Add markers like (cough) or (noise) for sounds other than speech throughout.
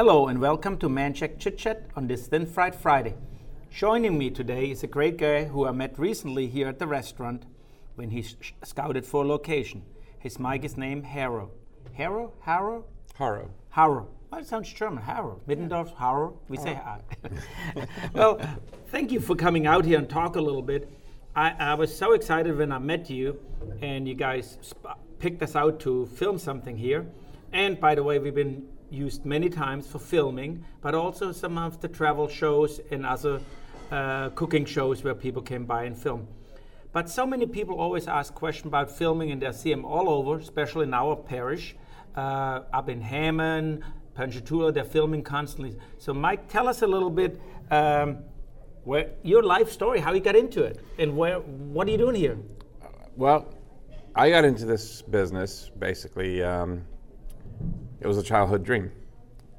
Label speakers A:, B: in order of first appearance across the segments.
A: Hello and welcome to Manchac Chit Chat on this Thin Fried Friday. Joining me today is a great guy who I met recently here at the restaurant when he sh- scouted for a location. His mic is named Harrow. Harrow? Harrow?
B: Harrow.
A: Harrow. Well, it sounds German. Harrow. Middendorf, Harrow. We say Harrow. (laughs) well, thank you for coming out here and talk a little bit. I, I was so excited when I met you and you guys sp- picked us out to film something here. And by the way, we've been used many times for filming, but also some of the travel shows and other uh, cooking shows where people came by and film. But so many people always ask questions about filming, and they see them all over, especially in our parish, uh, up in Hammond, Ponchatoula. They're filming constantly. So, Mike, tell us a little bit um, where your life story, how you got into it, and where what are you doing here?
B: Well, I got into this business basically. Um, it was a childhood dream.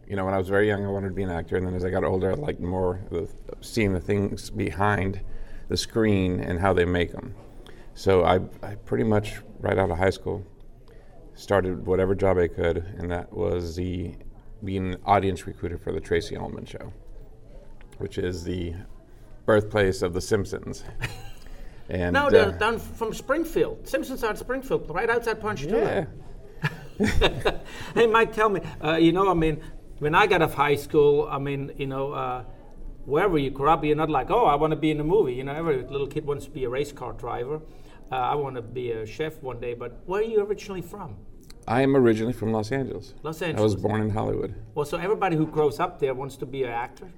B: You know, when I was very young, I wanted to be an actor, and then as I got older, I liked more of seeing the things behind the screen and how they make them. So I, I pretty much right out of high school started whatever job I could, and that was the being an audience recruiter for the Tracey Ullman Show, which is the birthplace of The Simpsons. (laughs)
A: And no, they're uh, down from Springfield. Simpsons are in Springfield, right outside Ponchatoula.
B: Yeah. (laughs)
A: hey, Mike, tell me. Uh, you know, I mean, when I got off high school, I mean, you know, uh, wherever you grew up, you're not like, oh, I want to be in a movie. You know, every little kid wants to be a race car driver. Uh, I want to be a chef one day. But where are you originally from?
B: I am originally from Los Angeles.
A: Los Angeles.
B: I was born in Hollywood.
A: Well, so everybody who grows up there wants to be an actor.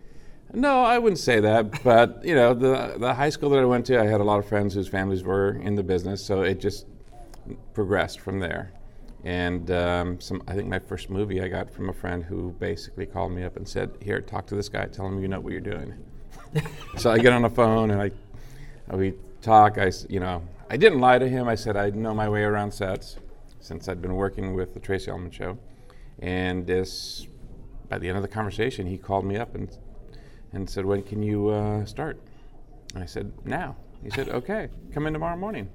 B: No, I wouldn't say that, but (laughs) you know, the the high school that I went to, I had a lot of friends whose families were in the business, so it just progressed from there. And um, some, I think my first movie I got from a friend who basically called me up and said, "Here, talk to this guy. Tell him you know what you're doing." (laughs) so I get on the phone and I, we talk. I, you know, I didn't lie to him. I said I know my way around sets since I'd been working with the Tracey Ullman Show. And this, by the end of the conversation, he called me up and and said, "When can you uh, start?" I said, "Now." He said, "Okay, come in tomorrow morning."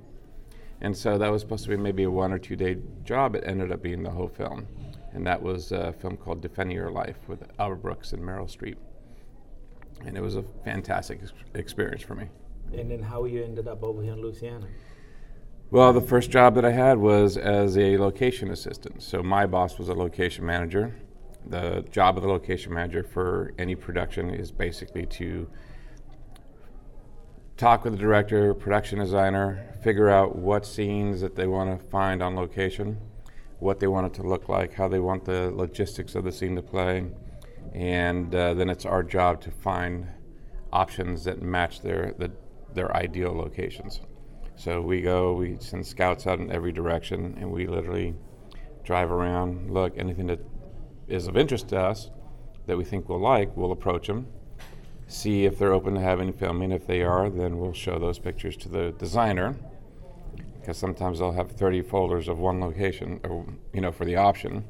B: And so that was supposed to be maybe a one or two day job. It ended up being the whole film, and that was a film called "Defending Your Life" with Albert Brooks and Meryl Streep, and it was a fantastic ex- experience for me.
A: And then how you ended up over here in Louisiana?
B: Well, the first job that I had was as a location assistant. So my boss was a location manager, the job of the location manager for any production is basically to talk with the director, production designer, figure out what scenes that they want to find on location, what they want it to look like, how they want the logistics of the scene to play, and uh, then it's our job to find options that match their the, their ideal locations. So we go, we send scouts out in every direction, and we literally drive around, look, anything that is of interest to us that we think we'll like, we'll approach them, see if they're open to having filming. If they are, then we'll show those pictures to the designer because sometimes they'll have 30 folders of one location, or, you know, for the option.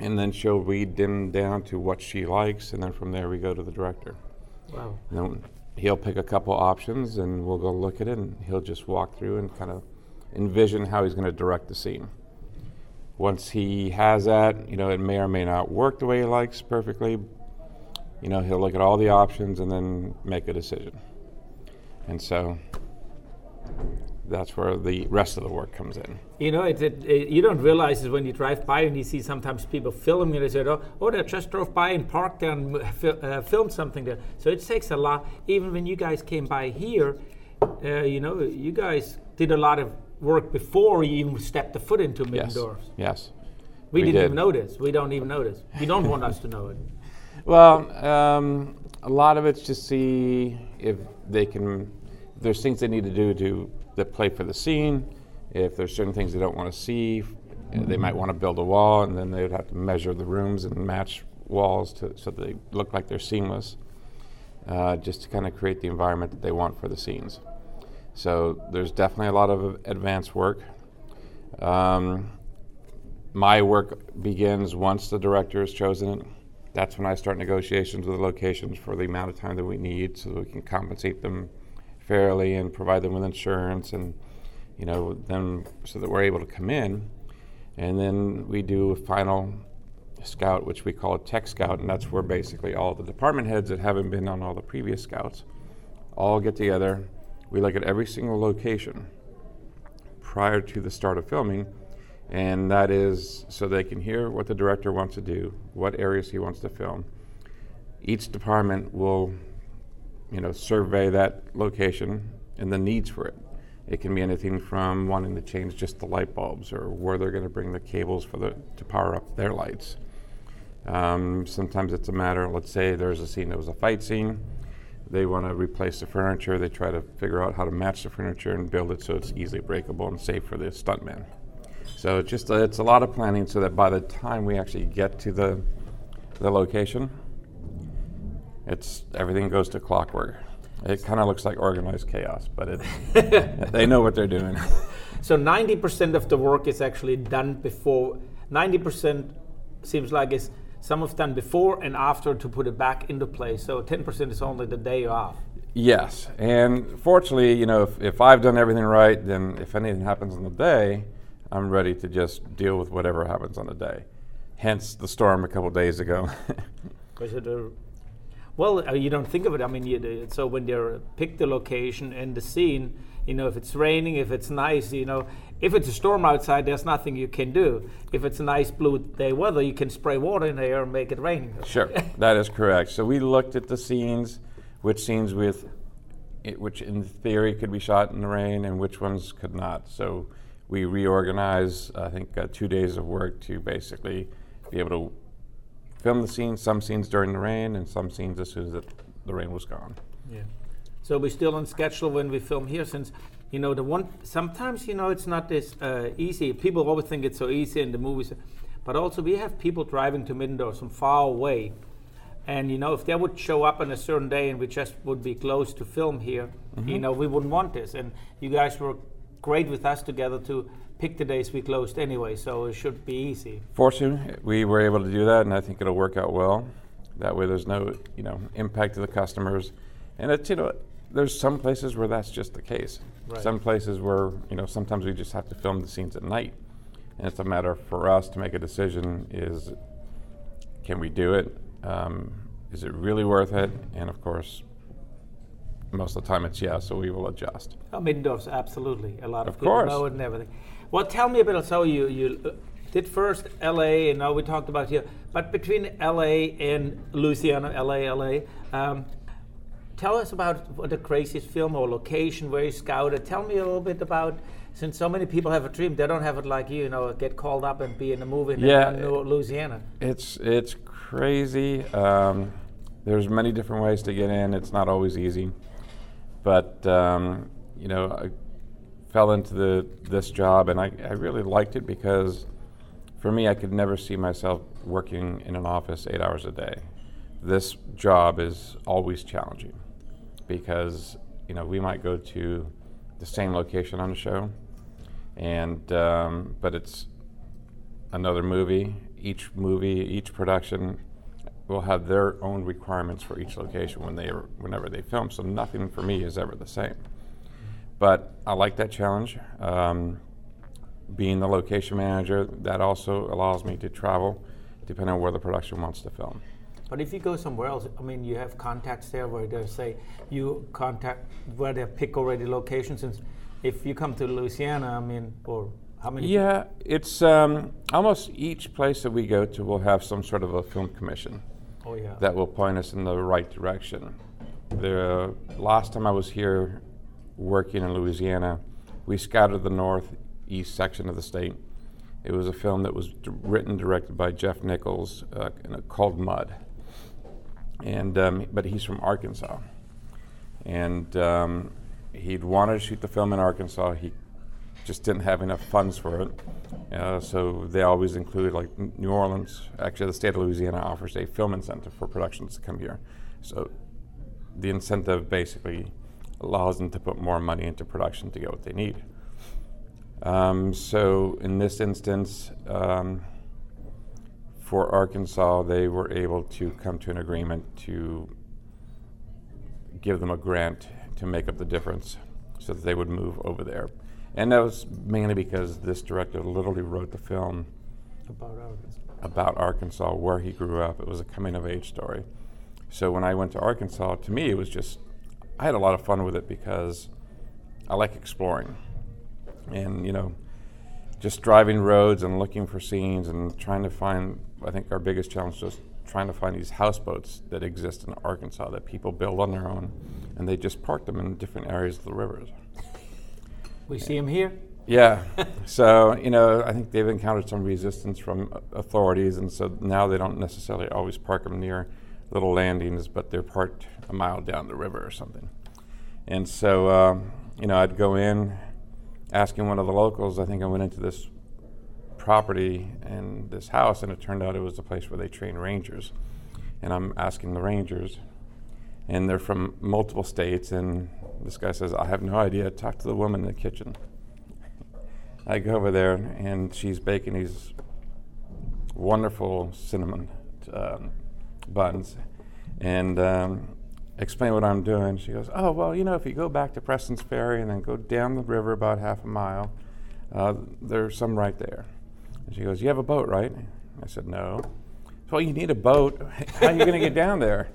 B: And then she'll read them down to what she likes, and then from there we go to the director.
A: Wow.
B: And then he'll pick a couple options, and we'll go look at it, and he'll just walk through and kind of envision how he's going to direct the scene. Once he has that, you know, it may or may not work the way he likes perfectly. You know, he'll look at all the options and then make a decision. And so that's where the rest of the work comes in.
A: You know, it, it, it, you don't realize it when you drive by and you see sometimes people filming and they say, oh, oh, they just drove by and parked there and uh, filmed something there. So it takes a lot. Even when you guys came by here, uh, you know, you guys did a lot of work before you even stepped the foot into Middendorf.
B: Yes. yes.
A: We, we didn't did. even notice. We don't even notice. You don't want us to know it.
B: Well, um, a lot of it's to see if they can. If there's things they need to do to that play for the scene. If there's certain things they don't want to see, they might want to build a wall, and then they would have to measure the rooms and match walls to, so they look like they're seamless, uh, just to kind of create the environment that they want for the scenes. So there's definitely a lot of advanced work. Um, my work begins once the director is chosen. That's when I start negotiations with the locations for the amount of time that we need so that we can compensate them fairly and provide them with insurance and you know then so that we're able to come in and then we do a final scout, which we call a tech scout, and that's where basically all the department heads that haven't been on all the previous scouts all get together. We look at every single location prior to the start of filming, and that is so they can hear what the director wants to do, what areas he wants to film. Each department will, you know, survey that location and the needs for it. It can be anything from wanting to change just the light bulbs or where they're going to bring the cables for the to power up their lights. Um, sometimes it's a matter, let's say there's a scene that was a fight scene. They want to replace the furniture. They try to figure out how to match the furniture and build it so it's easily breakable and safe for the stuntman. So it's just uh, it's a lot of planning so that by the time we actually get to the the location, it's everything goes to clockwork. It kind of looks like organized chaos, but it, (laughs) they know what they're doing.
A: So 90% of the work is actually done before. 90% seems like it's some of done before and after to put it back into place. So 10% is only the day off.
B: Yes, and fortunately, you know, if, if I've done everything right, then if anything happens on the day, I'm ready to just deal with whatever happens on the day. Hence the storm a couple days ago. (laughs)
A: Was it a well, uh, you don't think of it. I mean, you, so when they pick the location and the scene, you know, if it's raining, if it's nice, you know, if it's a storm outside, there's nothing you can do. If it's a nice blue day weather, you can spray water in the air and make it rain.
B: Sure, (laughs) that is correct. So we looked at the scenes, which scenes with, it, which in theory could be shot in the rain, and which ones could not. So we reorganized, I think, uh, two days of work to basically be able to film the scenes, some scenes during the rain, and some scenes as soon as it, the rain was gone.
A: Yeah. So we're still on schedule when we film here, since you know the one. Sometimes you know it's not this uh, easy. People always think it's so easy in the movies, but also we have people driving to Middendorf from far away, and you know if they would show up on a certain day and we just would be close to film here, mm-hmm. you know we wouldn't want this. And you guys were great with us together to pick the days we closed anyway, so it should be easy.
B: Fortunately, we were able to do that, and I think it'll work out well. That way, there's no you know impact to the customers, and it's you know there's some places where that's just the case. Right. Some places where you know sometimes we just have to film the scenes at night, and it's a matter for us to make a decision: is can we do it? Um, is it really worth it? And of course, most of the time it's yes, so we will adjust.
A: Oh, Middendorf's absolutely a lot of,
B: of
A: people
B: course.
A: know it and everything. Well, tell me a bit. So you you uh, did first L.A. and now we talked about here, but between L.A. and Louisiana, L.A. L.A. Um, tell us about what the craziest film or location where you scouted. Tell me a little bit about. Since so many people have a dream, they don't have it like you. You know, get called up and be in a movie in
B: yeah,
A: Louisiana.
B: It's it's crazy. Um, there's many different ways to get in. It's not always easy, but um, you know I fell into the, this job, and I, I really liked it because for me, I could never see myself working in an office eight hours a day. This job is always challenging because you know we might go to the same location on a show, and um, but it's another movie. Each movie, each production will have their own requirements for each location when they whenever they film. So nothing for me is ever the same. But I like that challenge. Um, being the location manager, that also allows me to travel depending on where the production wants to film.
A: But if you go somewhere else, I mean, you have contacts there where they say you contact where they pick already locations. And if you come to Louisiana, I mean, or how many?
B: Yeah, it's um, almost each place that we go to will have some sort of a film commission.
A: Oh yeah.
B: That will point us in the right direction. The last time I was here working in Louisiana, we scouted the northeast section of the state. It was a film that was d- written directed by Jeff Nichols uh, called Mud. And, um, but he's from Arkansas. And um, he'd wanted to shoot the film in Arkansas. He just didn't have enough funds for it. Uh, so they always include, like New Orleans, actually, the state of Louisiana offers a film incentive for productions to come here. So the incentive basically allows them to put more money into production to get what they need. Um, so in this instance, um, for Arkansas, they were able to come to an agreement to give them a grant to make up the difference so that they would move over there. And that was mainly because this director literally wrote the film
A: about Arkansas.
B: about Arkansas, where he grew up. It was a coming of age story. So when I went to Arkansas, to me, it was just, I had a lot of fun with it because I like exploring. And, you know, just driving roads and looking for scenes and trying to find, I think our biggest challenge was trying to find these houseboats that exist in Arkansas that people build on their own and they just park them in different areas of the rivers.
A: We see them here.
B: Yeah. so, you know, I think they've encountered some resistance from authorities, and so now they don't necessarily always park them near little landings, but they're parked a mile down the river or something. And so, um, you know, I'd go in asking one of the locals, I think I went into this property and this house, and it turned out it was the place where they train rangers. And I'm asking the rangers, and they're from multiple states, and this guy says, I have no idea. Talk to the woman in the kitchen. I go over there and she's baking these wonderful cinnamon um, buns and um, explain what I'm doing. She goes, Oh, well, you know, if you go back to Preston's Ferry and then go down the river about half a mile, uh, there's some right there. And she goes, You have a boat, right? I said, No. Well, you need a boat. (laughs) How are you going to get down there?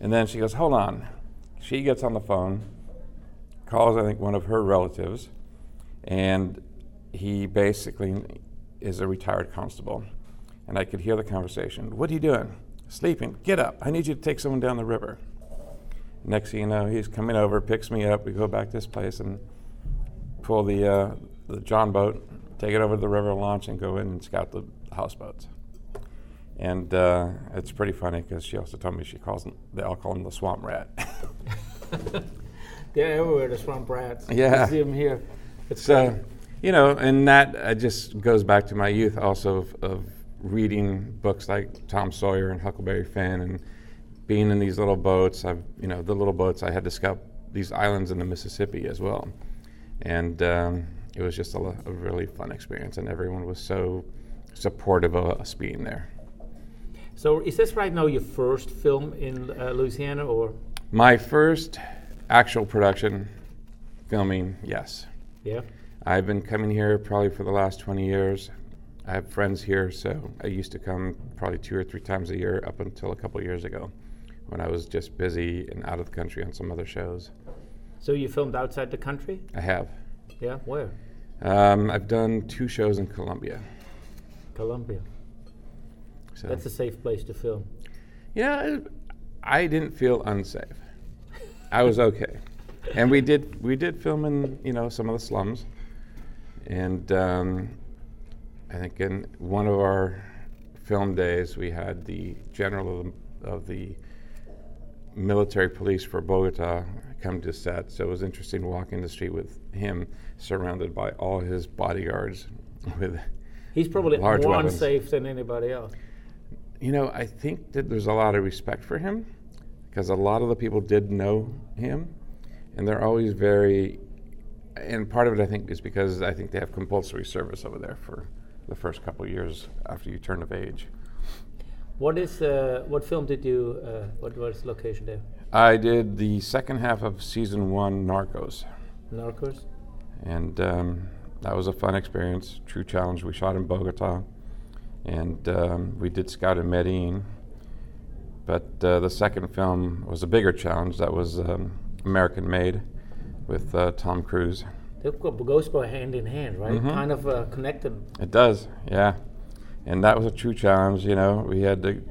B: And then she goes, Hold on. She gets on the phone, calls, I think, one of her relatives, and he basically is a retired constable. And I could hear the conversation. What are you doing? Sleeping. Get up. I need you to take someone down the river. Next thing you know, he's coming over, picks me up. We go back to this place and pull the, uh, the John boat, take it over to the river launch, and go in and scout the houseboats. And uh, it's pretty funny because she also told me she calls them, they all call him the swamp rat. (laughs) (laughs)
A: They're everywhere, the swamp rats.
B: Yeah.
A: You see them here. It's
B: So, you know, and that uh, just goes back to my youth also of, of reading books like Tom Sawyer and Huckleberry Finn and being in these little boats. I've, you know, the little boats, I had to scout these islands in the Mississippi as well. And um, it was just a, a really fun experience, and everyone was so supportive of us being there.
A: So is this right now your first film in uh, Louisiana, or
B: My first actual production filming, yes.
A: yeah?
B: I've been coming here probably for the last 20 years. I have friends here, so I used to come probably two or three times a year up until a couple years ago when I was just busy and out of the country on some other shows.
A: So you filmed outside the country?
B: I have.
A: Yeah, where?
B: Um, I've done two shows in Colombia.
A: Colombia.
B: So,
A: That's a safe place to film.
B: yeah, I didn't feel unsafe. I was okay. And we did we did film in you know some of the slums, and um, I think in one of our film days we had the general of the, of the military police for Bogota come to set. So it was interesting walking the street with him surrounded by all his bodyguards (laughs) with
A: He's probably more
B: weapons.
A: unsafe than anybody else.
B: You know, I think that there's a lot of respect for him because a lot of the people did know him, and they're always very. And part of it, I think, is because I think they have compulsory service over there for the first couple of years after you turn of age.
A: What is uh, what film did you? Uh, what was the location there?
B: I did the second half of season one, Narcos,
A: Narcos.
B: and um, that was a fun experience, true challenge. We shot in Bogota, and um, we did scout in Medellin. But uh, the second film was a bigger challenge. That was um, American Made with uh, Tom Cruise.
A: They go- goes by hand in hand, right?
B: Mhm.
A: Kind of uh, connected.
B: It does, yeah. And that was a true challenge. You know, we had to.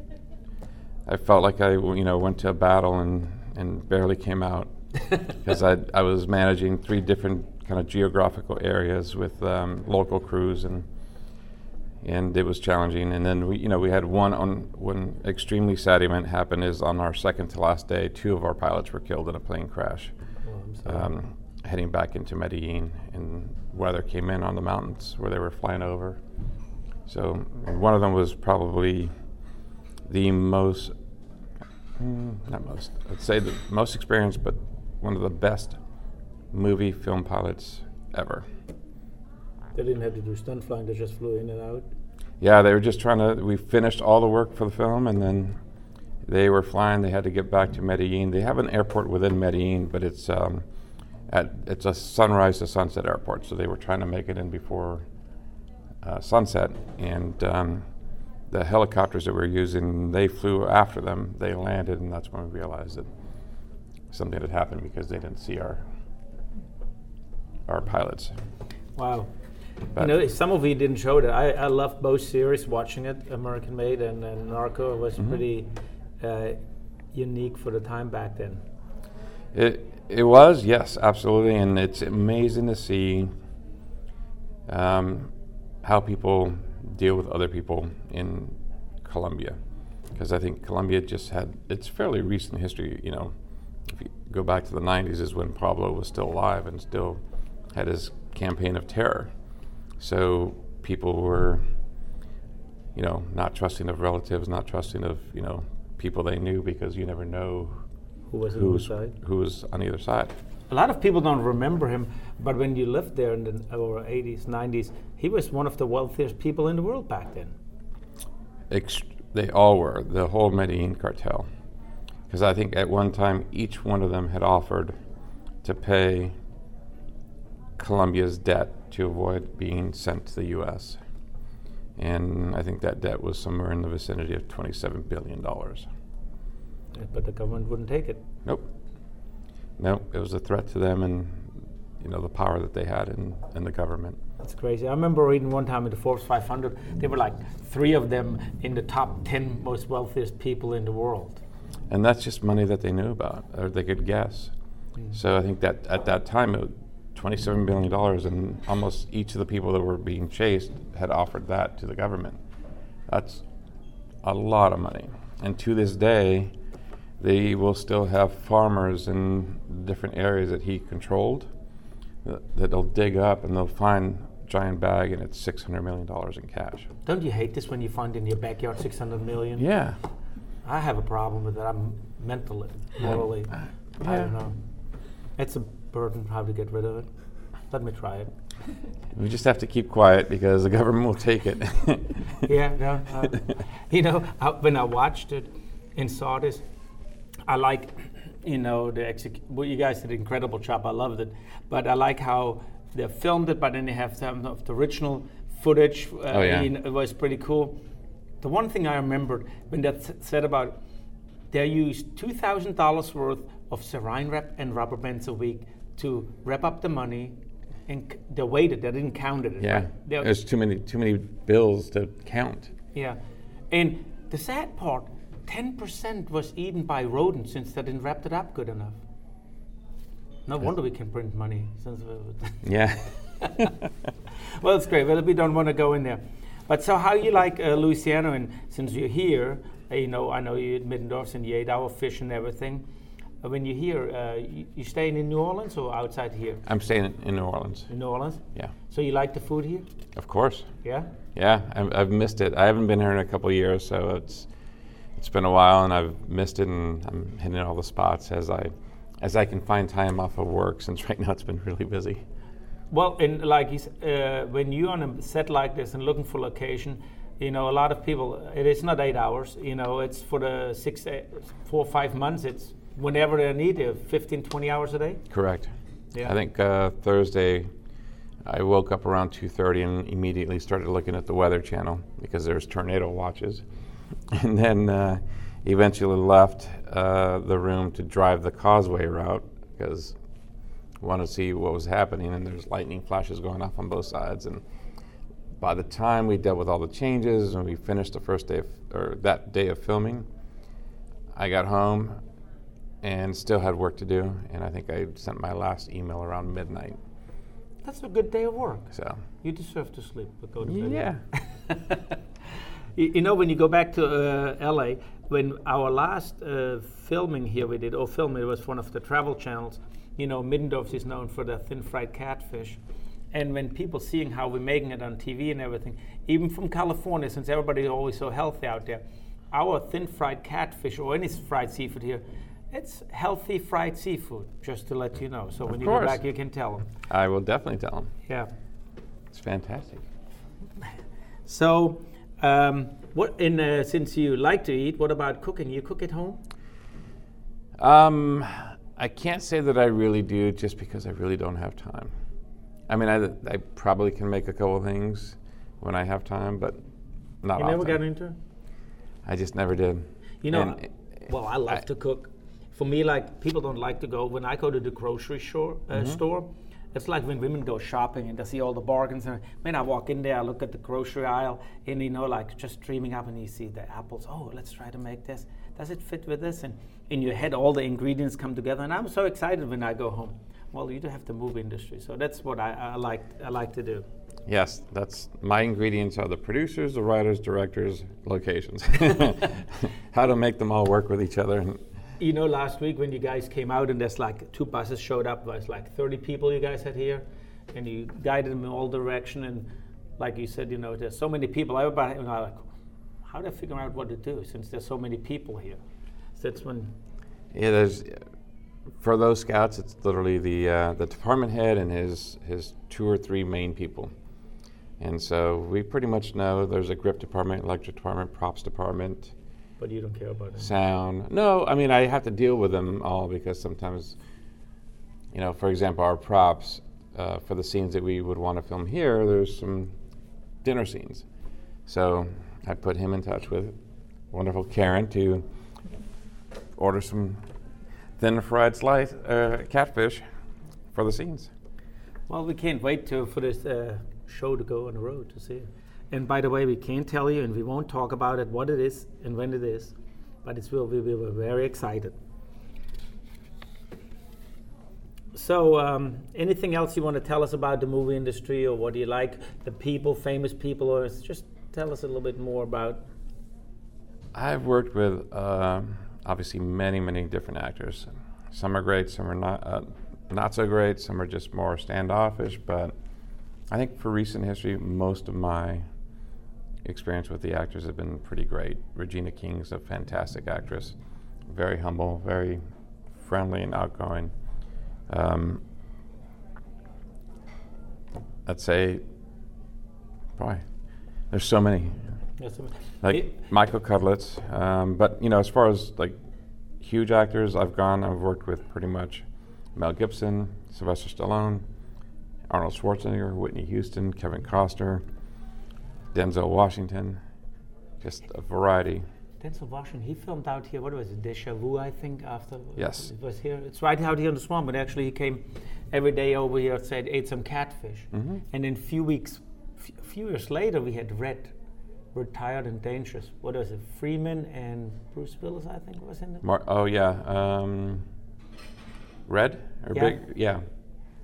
B: I felt like I, you know, went to a battle and and barely came out (laughs) because I I was managing three different kind of geographical areas with um, local crews and and it was challenging. And then we, you know, we had one on one extremely sad event happen is on our second to last day. Two of our pilots were killed in a plane crash,
A: Oh,
B: um, heading back into Medellin, and weather came in on the mountains where they were flying over. So one of them was probably the most, mm, not most, I'd say the most experienced, but one of the best movie film pilots ever.
A: They didn't have to do stunt flying; they just flew in and out.
B: Yeah, they were just trying to. We finished all the work for the film, and then they were flying. They had to get back to Medellin. They have an airport within Medellin, but it's um, at it's a sunrise to sunset airport. So they were trying to make it in before uh, sunset, and um, the helicopters that we were using, they flew after them. They landed, and that's when we realized that something had happened because they didn't see our our pilots.
A: Wow.
B: But-
A: you know, some of you didn't show that. I, I loved both series, watching it, American Made and, and Narco. It was
B: Mm-hmm.
A: pretty uh, unique for the time back then.
B: It it was yes, absolutely, and it's amazing to see um, how people deal with other people in Colombia, because I think Colombia just had it's fairly recent history. You know, if you go back to the '90s, is when Pablo was still alive and still had his campaign of terror. So people were, you know, not trusting of relatives, not trusting of you know people they knew because you never know
A: Who was on
B: who's
A: side?
B: who was on either side.
A: A lot of people don't remember him, but when you lived there in the or 80s, 90s, he was one of the wealthiest people in the world back then.
B: Ex- they all were the whole Medellin cartel, because I think at one time each one of them had offered to pay Colombia's debt to avoid being sent to the U.S. And I think that debt was somewhere in the vicinity of twenty-seven billion dollars.
A: But the government wouldn't take it.
B: Nope. Nope. It was a threat to them and you know the power that they had in, in the government.
A: That's crazy. I remember reading one time in the Forbes 500, there were like three of them in the top 10 most wealthiest people in the world.
B: And that's just money that they knew about or they could guess. Mm. So I think that at that time, it $27 billion, and almost each of the people that were being chased had offered that to the government. That's a lot of money. And to this day, they will still have farmers in different areas that he controlled that, that they'll dig up and they'll find giant bag and it's $600 million in cash.
A: Don't you hate this when you find in your backyard 600 million?
B: Yeah.
A: I have a problem with that. I'm mentally, morally, I don't know. It's a burden how to get rid of it. Let me try it.
B: We just have to keep quiet because the government will take it. (laughs)
A: yeah, no. Uh, you know, I, when I watched it and saw this, I like, you know, the exec- well, you guys did an incredible job. I loved it, but I like how they filmed it, but then they have some of the original footage. Uh,
B: Oh, yeah.
A: know, it was pretty cool. The one thing I remembered when that said about they used two thousand dollars worth of saline wrap and rubber bands a week to wrap up the money, and c- they waited. They didn't count it.
B: Yeah,
A: right? They-
B: there's too many too many bills to count.
A: yeah, and the sad part, ten percent was eaten by rodents since they didn't wrap it up good enough. No wonder we can print money since. We, (laughs)
B: Yeah. (laughs)
A: well, it's great. Well, we don't want to go in there. But so, how you like uh, Louisiana? And since you're here, uh, you know, I know you at Middendorf's and you ate our fish and everything. Uh, when you're here, uh, you, you staying in New Orleans or outside here?
B: I'm staying in- New Orleans.
A: In New Orleans.
B: Yeah,
A: So you like the food here?
B: of course.
A: Yeah.
B: Yeah, I've, I've missed it. I haven't been here in a couple of years, so it's it's been a while, and I've missed it. And I'm hitting all the spots as I as I can find time off of work. (laughs) Since right now it's been really busy.
A: Well, and like uh, when you're on a set like this and looking for location, you know, a lot of people, it is not eight hours. You know, it's for the six, eight, four, five months. It's whenever they need it, 15, 20 hours a day.
B: Correct.
A: Yeah.
B: I think uh, Thursday, I woke up around 2:30 and immediately started looking at the Weather Channel because there's tornado watches, (laughs) and then uh, eventually left uh, the room to drive the Causeway route because I wanted to see what was happening, and there's lightning flashes going off on both sides. And by the time we dealt with all the changes and we finished the first day of, or that day of filming, I got home and still had work to do. And I think I sent my last email around midnight.
A: That's a good day of work.
B: So
A: You deserve to sleep, but go to bed.
B: yeah, (laughs)
A: You, you know, when you go back to uh, LA, when our last uh, filming here we did, or filming, it was one of the travel channels. You know, Middendorf is known for the thin fried catfish. And when people seeing how we're making it on TV and everything, even from California, since everybody's always so healthy out there, our thin fried catfish or any fried seafood here, it's healthy fried seafood, just to let you know. So when you go back, you can tell them.
B: I will definitely tell them.
A: Yeah.
B: It's fantastic. (laughs)
A: So, um, what in uh, since you like to eat, what about cooking? You cook at home?
B: Um, I can't say that I really do, just because I really don't have time. I mean, I, I probably can make a couple things when I have time, but not often.
A: You
B: often.
A: never got into? it?
B: I just never did.
A: You know,
B: And-
A: well, I love
B: I-
A: to cook. For me, like people don't like to go when I go to the grocery store. Uh,
B: Mm-hmm.
A: store it's like when women go shopping and they see all the bargains. And when I walk in there, I look at the grocery aisle, and you know, like just dreaming up, and you see the apples. Oh, let's try to make this. Does it fit with this? And in your head, all the ingredients come together, and I'm so excited when I go home. Well, you do have the movie industry, so that's what I, I like. I like to do.
B: Yes, that's my ingredients are the producers, the writers, directors, locations. (laughs) (laughs) How to make them all work with each other. And
A: You know, last week when you guys came out and there's like two buses showed up, there's like 30 people you guys had here, and you guided them in all direction. And like you said, you know, there's so many people. Everybody, you know, like, how do I figure out what to do since there's so many people here? So that's when,
B: yeah, there's for those scouts, it's literally the uh, the department head and his his two or three main people. And so we pretty much know there's a grip department, electric department, props department,
A: but you don't care about it.
B: sound. No, I mean I have to deal with them all because sometimes, you know, for example, our props uh, for the scenes that we would want to film here, there's some dinner scenes. So I put him in touch with wonderful Karen to order some thin fried slice uh, catfish for the scenes.
A: Well, we can't wait to, for this uh, show to go on the road to see it. And by the way, we can't tell you, and we won't talk about it, what it is and when it is, but it's we, we were very excited. So, um, anything else you want to tell us about the movie industry, or what do you like, the people, famous people, or just tell us a little bit more about?
B: I've worked with um, obviously many, many different actors. Some are great, some are not uh, not so great, some are just more standoffish. But I think for recent history, most of my experience with the actors have been pretty great. Regina King's a fantastic actress, very humble, very friendly and outgoing. Um, I'd say, boy, there's so many
A: Yes,
B: like
A: it-
B: Michael Cudlitz. Um, but you know, as far as like huge actors, I've gone. I've worked with pretty much Mel Gibson, Sylvester Stallone, Arnold Schwarzenegger, Whitney Houston, Kevin Costner, Denzel Washington. Just a variety.
A: Denzel Washington, he filmed out here. What was it? Deja Vu, I think. After
B: Yes.
A: it was here. It's right out here in the swamp. But actually, he came every day over here. and Said ate some catfish,
B: Mm-hmm.
A: and then a few weeks, f- few years later, we had Red, Retired and Dangerous. What was it? Freeman and Bruce Willis, I think, was in it.
B: Mar- oh yeah, um, Red or
A: Yeah.
B: Big? Yeah.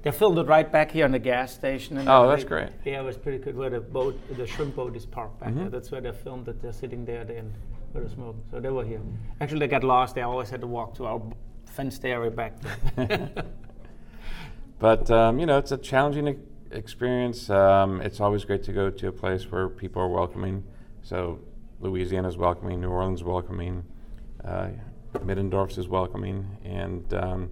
A: They filmed it right back here on the gas station. And
B: Oh, that's
A: everything.
B: great.
A: Yeah, it was pretty good. Where the boat, the shrimp boat is parked back there.
B: Mhm.
A: That's where they filmed it. They're sitting there then with the smoke. So they were here. Actually, they got lost. They always had to walk to our b- fenced area back there. (laughs) (laughs)
B: But um, you know, it's a challenging e- experience. Um, it's always great to go to a place where people are welcoming. So Louisiana is welcoming, New Orleans welcoming, uh, Middendorf's is welcoming, and um,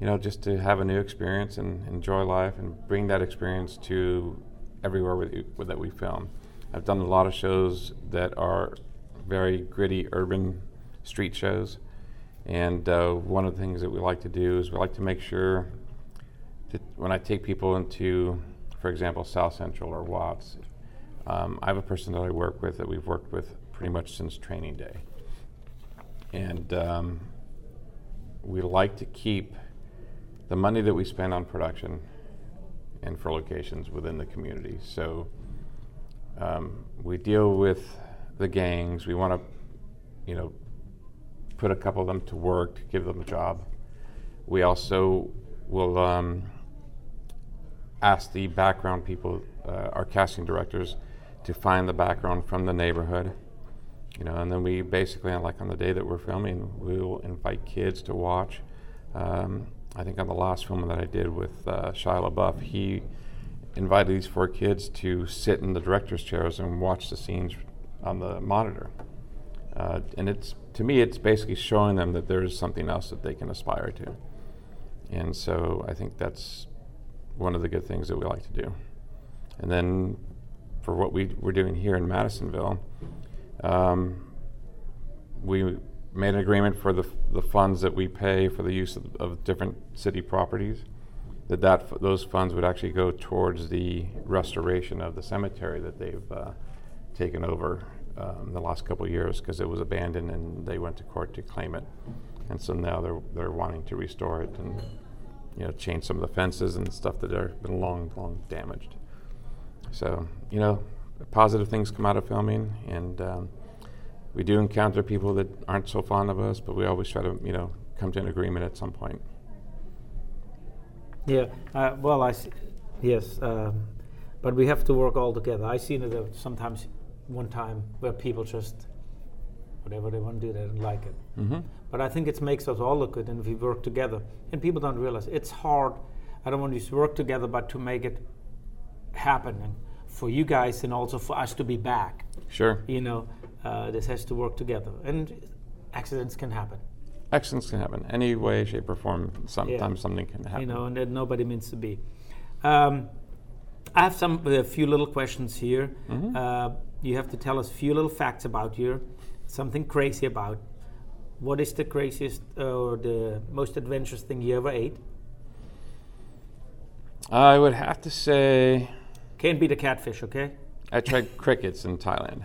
B: you know, just to have a new experience and enjoy life and bring that experience to everywhere with, with that we film. I've done a lot of shows that are very gritty urban street shows. And uh, one of the things that we like to do is we like to make sure that when I take people into, for example, South Central or Watts, um, I have a person that I work with that we've worked with pretty much since training day. And um, we like to keep the money that we spend on production and for locations within the community. So um, we deal with the gangs. We want to, you know, put a couple of them to work, give them a job. We also will um, ask the background people, uh, our casting directors, to find the background from the neighborhood. You know, and then we basically, like on the day that we're filming, we will invite kids to watch. Um, I think on the last film that I did with uh, Shia LaBeouf, he invited these four kids to sit in the director's chairs and watch the scenes on the monitor. Uh, and it's to me, it's basically showing them that there is something else that they can aspire to. And so I think that's one of the good things that we like to do. And then for what we, we're doing here in Madisonville, um, we made an agreement for the, the funds that we pay for the use of, of different city properties, that, that f- those funds would actually go towards the restoration of the cemetery that they've uh, taken over um, the last couple years because it was abandoned and they went to court to claim it. And so now they're, they're wanting to restore it and you know change some of the fences and stuff that have been long, long damaged. So you know, positive things come out of filming, and um, we do encounter people that aren't so fond of us, but we always try to you know come to an agreement at some point.
A: Yeah, uh, well, I s- yes, um, but we have to work all together. I seen it sometimes one time where people just whatever they want to do, they don't like it.
B: Mm-hmm.
A: But I think it makes us all look good, and if we work together, and people don't realize it's hard. I don't want to use work together, but to make it happen, and for you guys, and also for us to be back.
B: Sure.
A: You know, uh, this has to work together, and accidents can happen.
B: Accidents can happen any way, shape, or form. Sometimes something can happen.
A: you know, and that nobody means to be. Um, I have some a few little questions here.
B: Mhm.
A: Uh, you have to tell us a few little facts about you, something crazy about. What is the craziest or the most adventurous thing you ever ate?
B: I would have to say
A: Can't be the catfish, okay?
B: I tried crickets in Thailand.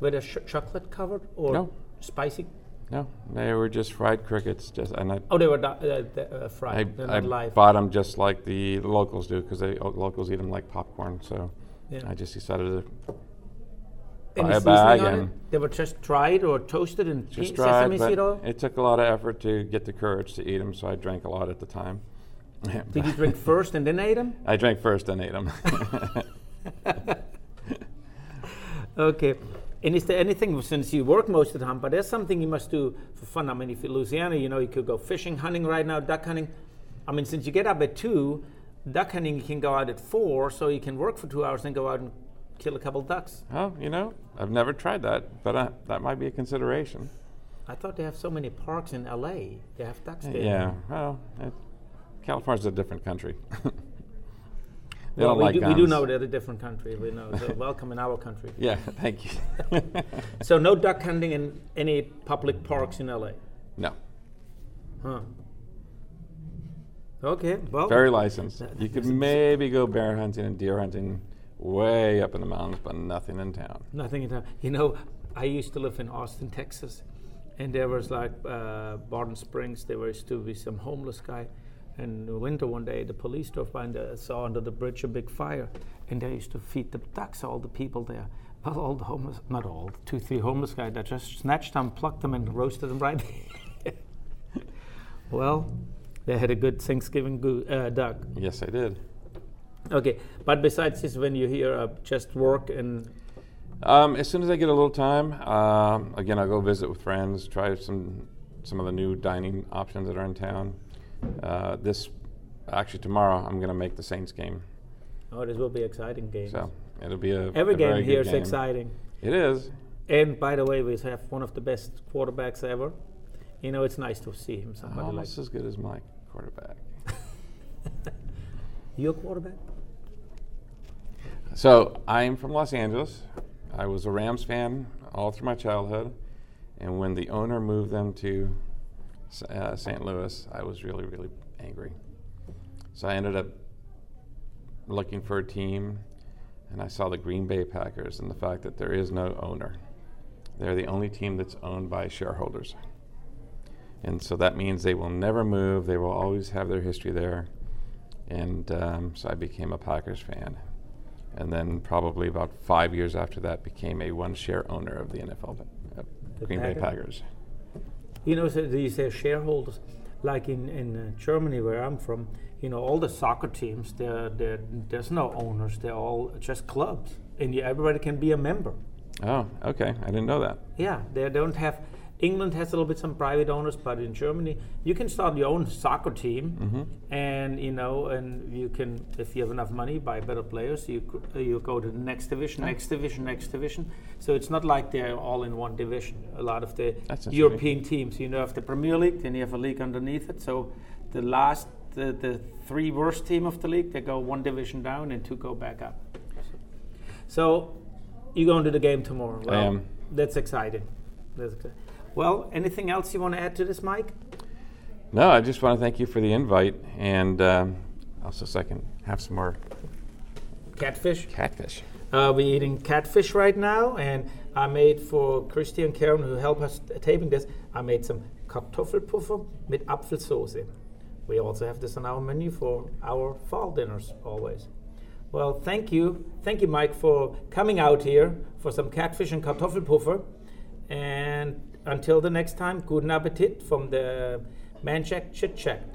A: With a ch- chocolate covered or
B: No.
A: spicy?
B: No, they were just fried crickets. Just and I,
A: Oh, they were di- uh, uh, fried.
B: I
A: not live.
B: bought them just like the locals do because they locals eat them like popcorn. So
A: Yeah.
B: I just decided to buy a bag and?
A: They were just dried or toasted in
B: just tried.
A: sesame seed oil.
B: It took a lot of effort to get the courage to eat them, so I drank a lot at the time. (laughs)
A: Did you drink first and then ate them? (laughs)
B: I drank first and ate them. (laughs)
A: Okay. And is there anything, since you work most of the time, but there's something you must do for fun? I mean, if you're Louisiana, you know, you could go fishing, hunting right now, duck hunting. I mean, since you get up at 2, duck hunting, you can go out at 4, so you can work for two hours and go out and kill a couple ducks.
B: oh, you know, I've never tried that, but uh, that might be a consideration.
A: I thought they have so many parks in LA. They have ducks there.
B: Yeah, well, it, California's a different country. (laughs) they
A: Well,
B: don't
A: we,
B: like
A: do, we do know they're a different country. We know. So (laughs) welcome in our country.
B: Yeah, thank you. (laughs)
A: So no (laughs) duck hunting in any public parks in LA.
B: no,
A: Huh. Okay. Well.
B: very licensed. You could maybe go bear hunting and deer hunting way up in the mountains, but nothing in town.
A: Nothing in town. You know, I used to live in Austin, Texas, and there was like uh, Barton Springs. There used to be some homeless guy. And in the winter one day, the police drove by and uh, saw under the bridge a big fire, and they used to feed the ducks. All the people there, well, all the homeless, not all, two, three homeless guys that just snatched them, plucked them, and roasted them right. (laughs) well, they had a good Thanksgiving goo- uh, duck.
B: Yes, I did.
A: Okay, but besides this, when you hear uh, just work and
B: Um, as soon as I get a little time, um, again, I'll go visit with friends, try some some of the new dining options that are in town. Uh, this, actually, tomorrow I'm going to make the Saints game,
A: oh, this will be exciting game.
B: so it'll be a
A: Every
B: a
A: game here is
B: game.
A: exciting.
B: It is.
A: And by the way, we have one of the best quarterbacks ever. You know, it's nice to see him. Somebody like
B: Almost as good as my quarterback. (laughs)
A: your quarterback.
B: So I'm from Los Angeles. I was a Rams fan all through my childhood, and when the owner moved them to uh, St. Louis, I was really, really angry. So I ended up looking for a team, and I saw the Green Bay Packers and the fact that there is no owner. They're the only team that's owned by shareholders. And so that means they will never move, they will always have their history there. And um, so I became a Packers fan. And then, probably about five years after that, became a one share owner of the NFL, uh,
A: The
B: Green Bay
A: Packers? You know, so you say shareholders, like in in uh, Germany where I'm from. You know, all the soccer teams, they're, they're, there's no owners. They're all just clubs, and you, everybody can be a member.
B: Oh, okay. I didn't know that.
A: Yeah, they don't have. England has a little bit some private owners, but in Germany, you can start your own soccer team,
B: Mm-hmm.
A: and you know, and you can, if you have enough money, buy better players. You you go to the next division, next division, next division. So it's not like they're all in one division. A lot of the
B: That's.
A: European teams, you know, have the Premier League, then you have a league underneath it. So the last, the, the three worst team of the league, they go one division down, and two go back up. So you go into the game tomorrow.
B: I am.
A: That's exciting. That's exciting. Well, anything else you want to add to this, Mike?
B: No, I just want to thank you for the invite. And um, also, so I can have some more
A: Catfish.
B: catfish.
A: Uh, we're eating catfish right now, and I made for Christy and Karen, who help us taping this, I made some Kartoffelpuffer mit Apfelsoße. We also have this on our menu for our fall dinners always. Well, thank you. Thank you, Mike, for coming out here for some catfish and Kartoffelpuffer. And until the next time, guten Appetit from the Manchac Chit Chat.